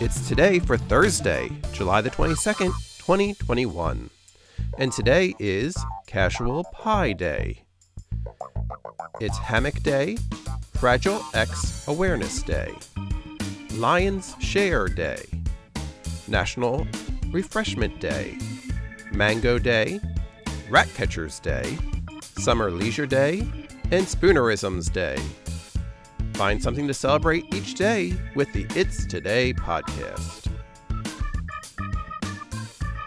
It's today for Thursday, July the 22nd, 2021. And today is Casual Pie Day. It's Hammock Day, Fragile X Awareness Day, Lions Share Day, National Refreshment Day, Mango Day, Rat Catchers Day, Summer Leisure Day, and Spoonerisms Day. Find something to celebrate each day with the It's Today podcast.